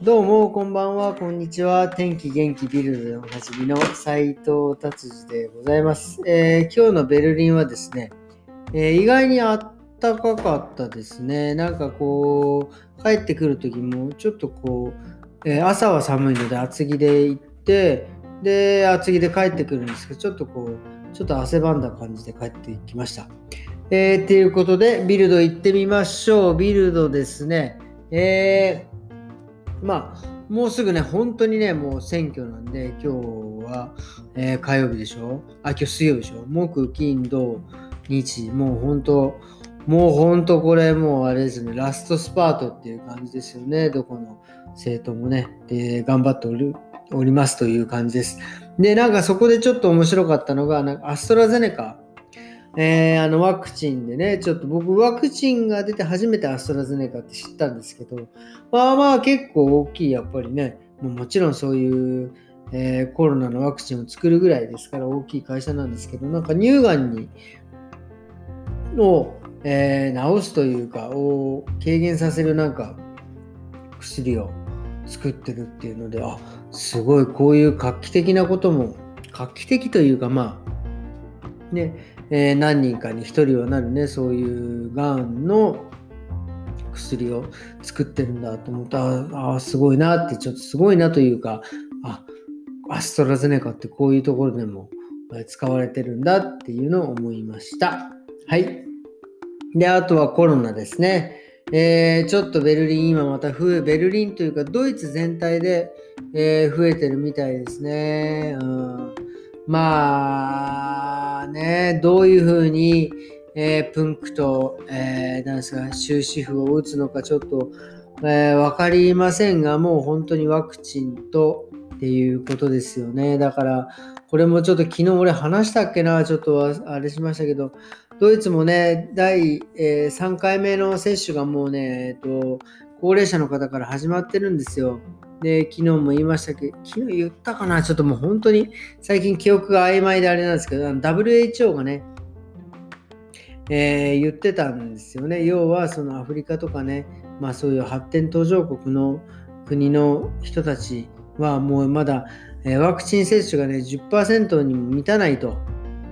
どうも、こんばんは、こんにちは。天気元気ビルドでおなじみの斉藤達治でございます、えー、今日のベルリンはですね、えー、意外にあったかかったですね。なんかこう、帰ってくる時もちょっとこう、えー、朝は寒いので厚着で行って、で、厚着で帰ってくるんですけど、ちょっとこう、ちょっと汗ばんだ感じで帰ってきました。えー、ということで、ビルド行ってみましょう。ビルドですね。えー、まあ、もうすぐね、本当にね、もう選挙なんで、今日は、えー、火曜日でしょ？あ、今日水曜日でしょ？木、金、土、日、もう本当、もう本当これもうあれですね、ラストスパートっていう感じですよね。どこの政党もね、で頑張っておるおりますという感じです。で、なんかそこでちょっと面白かったのが、なんかアストラゼネカえー、あのワクチンでね、ちょっと僕ワクチンが出て初めてアストラゼネカって知ったんですけど、まあまあ結構大きい、やっぱりね、もうもちろんそういう、えー、コロナのワクチンを作るぐらいですから大きい会社なんですけど、なんか乳がんに、を、えー、治すというか、を軽減させるなんか薬を作ってるっていうので、あ、すごいこういう画期的なことも、画期的というかまあ、ね、えー、何人かに1人はなるねそういうがんの薬を作ってるんだと思ったああすごいなってちょっとすごいなというかあアストラゼネカってこういうところでも使われてるんだっていうのを思いました。はい。で、あとはコロナですね。えー、ちょっとベルリン今また増え、ベルリンというかドイツ全体で、えー、増えてるみたいですね。うん、まあ、ね、どういうふうに、えー、プンクと、えー、なんですか、終止符を打つのかちょっと、えー、分かりませんが、もう本当にワクチンとっていうことですよね。だから、これもちょっと昨日俺話したっけな、ちょっとあれしましたけど、ドイツもね、第、え、3回目の接種がもうね、えっと、高齢者の方から始まってるんですよ。で、昨日も言いましたけど、昨日言ったかな？ちょっともう本当に最近記憶が曖昧であれなんですけど、WHO がね、えー、言ってたんですよね。要はそのアフリカとかね、まあそういう発展途上国の国の人たちはもうまだ、え、ワクチン接種がね10%にも満たないと。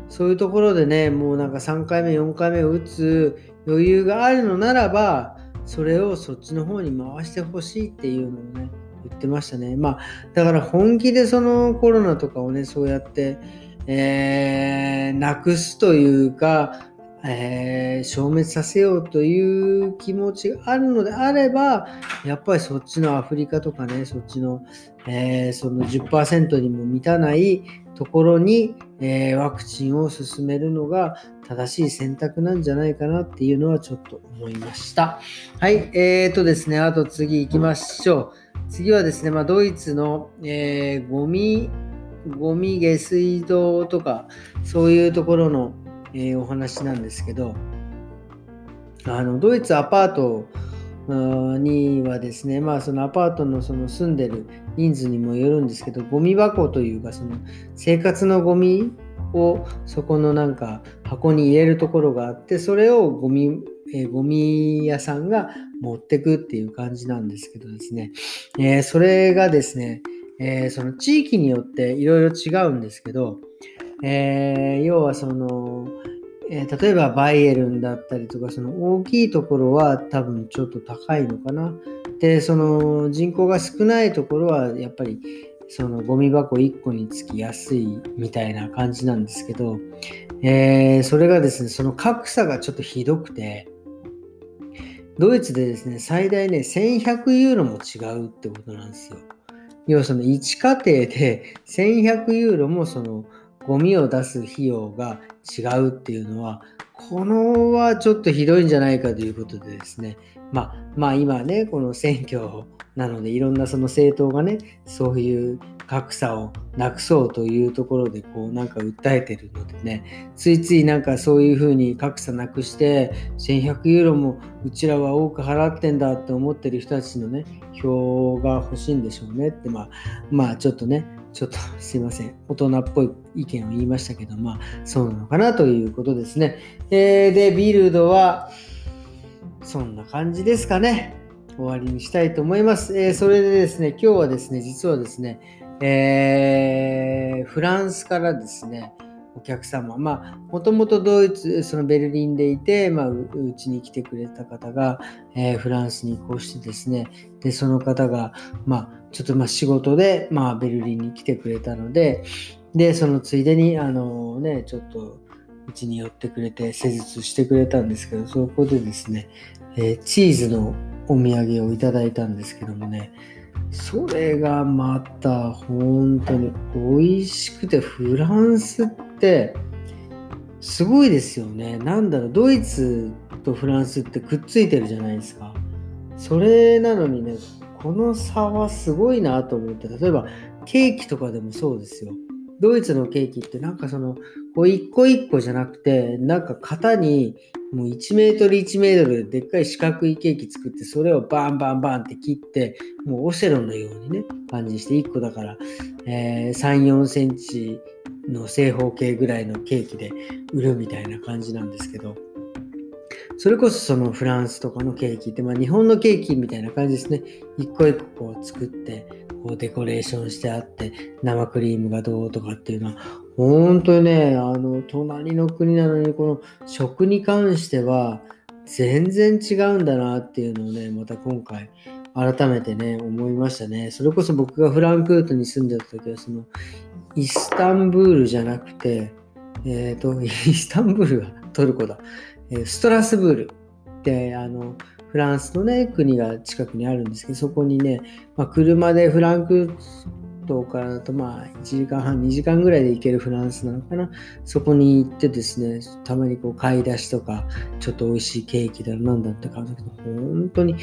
そういうところでね、もうなんか3回目、4回目を打つ余裕があるのならば、それをそっちの方に回してほしいっていうのをね、言ってましたね。まあ、だから本気でそのコロナとかをね、そうやって、えー、なくすというか、えー、消滅させようという気持ちがあるのであれば、やっぱりそっちのアフリカとかね、そっちの、えー、その10%にも満たないところに、えー、ワクチンを進めるのが正しい選択なんじゃないかなっていうのはちょっと思いました。はい、えーとですね、あと次行きましょう。次はですね、まあ、ドイツの、えー、ゴミ、ゴミ下水道とか、そういうところの、えー、お話なんですけど、あのドイツアパートにはですね、まあ、そのアパートのその住んでる人数にもよるんですけど、ゴミ箱というか、その生活のゴミをそこのなんか箱に入れるところがあって、それをゴミえ、ゴミ屋さんが持ってくっていう感じなんですけどですね、えー、それがですね、えー、その地域によっていろいろ違うんですけど、え要はその、え例えばバイエルンだったりとか、その大きいところは多分ちょっと高いのかな。で、その人口が少ないところはやっぱりそのゴミ箱1個につき安いみたいな感じなんですけど、えー、それがですね、その格差がちょっとひどくて、ドイツでですね、最大ね、1100ユーロも違うってことなんですよ。要はその1家庭で1100ユーロもそのゴミを出す費用が違うっていうのは、このはちょっとひどいんじゃないかということでですね、まあ、まあ今ね、この選挙なのでいろんなその政党がね、そういう格差をなくそうというところでこうなんか訴えてるのでね。ついついなんかそういうふうに格差なくして1100ユーロもうちらは多く払ってんだって思ってる人たちのね票が欲しいんでしょうねってまあまあちょっとねちょっとすいません。大人っぽい意見を言いましたけどまあそうなのかなということですね、えー、でビルドはそんな感じですかね。終わりにしたいと思います。えー、それでですね、今日はですね、実はですね、えー、フランスからですね、お客様、まあ、もともとドイツ、そのベルリンでいて、まあ、うちに来てくれた方が、えー、フランスに移行してですね、で、その方が、まあ、ちょっとまあ仕事で、まあ、ベルリンに来てくれたので、で、そのついでに、あのね、ちょっと、うちに寄ってくれて、施術してくれたんですけど、そこでですね、えー、チーズのお土産をいただいたんですけどもね、それがまた本当に美味しくて、フランスってってすごいですよね。なんだろう、ドイツとフランスってくっついてるじゃないですか。それなのにね、この差はすごいなと思って、例えばケーキとかでもそうですよ。ドイツのケーキってなんかその、こう一個一個じゃなくて、なんか型にもう1メートル1メートルででっかい四角いケーキ作って、それをバンバンバンって切って、もうオセロのようにね、感じにして1個だから、えー、3、4センチの正方形ぐらいのケーキで売るみたいな感じなんですけど、それこそそのフランスとかのケーキって、まあ日本のケーキみたいな感じですね。一個一個こう作って、こうデコレーションしてあって、生クリームがどうとかっていうのは、本当にね、あの、隣の国なのに、この食に関しては、全然違うんだなっていうのをね、また今回、改めてね、思いましたね。それこそ僕がフランクフルトに住んでた時は、その、イスタンブールじゃなくて、えっ、ー、と、イスタンブールはトルコだ。えストラスブールってあのフランスのね国が近くにあるんですけどそこにね、まあ、車でフランクフトからだとまあ1時間半2時間ぐらいで行けるフランスなのかなそこに行ってですねたまにこう買い出しとかちょっと美味しいケーキだなんだって買うんだけど本当に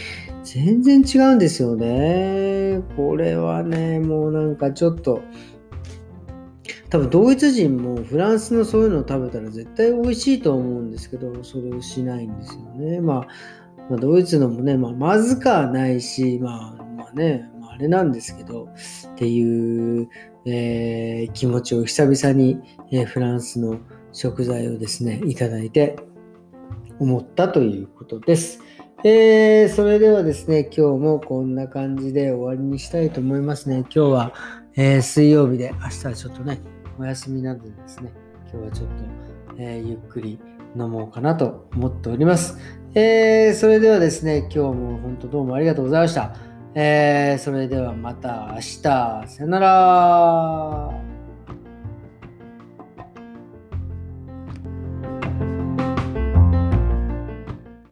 全然違うんですよねこれはねもうなんかちょっと多分ドイツ人もフランスのそういうのを食べたら絶対美味しいと思うんですけど、それをしないんですよね。まあ、まあ、ドイツのもね、まあ、まずかはないし、まあ、まあね、まあ、あれなんですけど、っていう、えー、気持ちを久々に、えー、フランスの食材をですね、いただいて思ったということです。えー、それではですね、今日もこんな感じで終わりにしたいと思いますね。今日は、えー、水曜日で、明日はちょっとね、お休みなんでですね、今日はちょっと、えー、ゆっくり飲もうかなと思っております。えー、それではですね、今日も本当どうもありがとうございました。えー、それではまた明日、さよなら。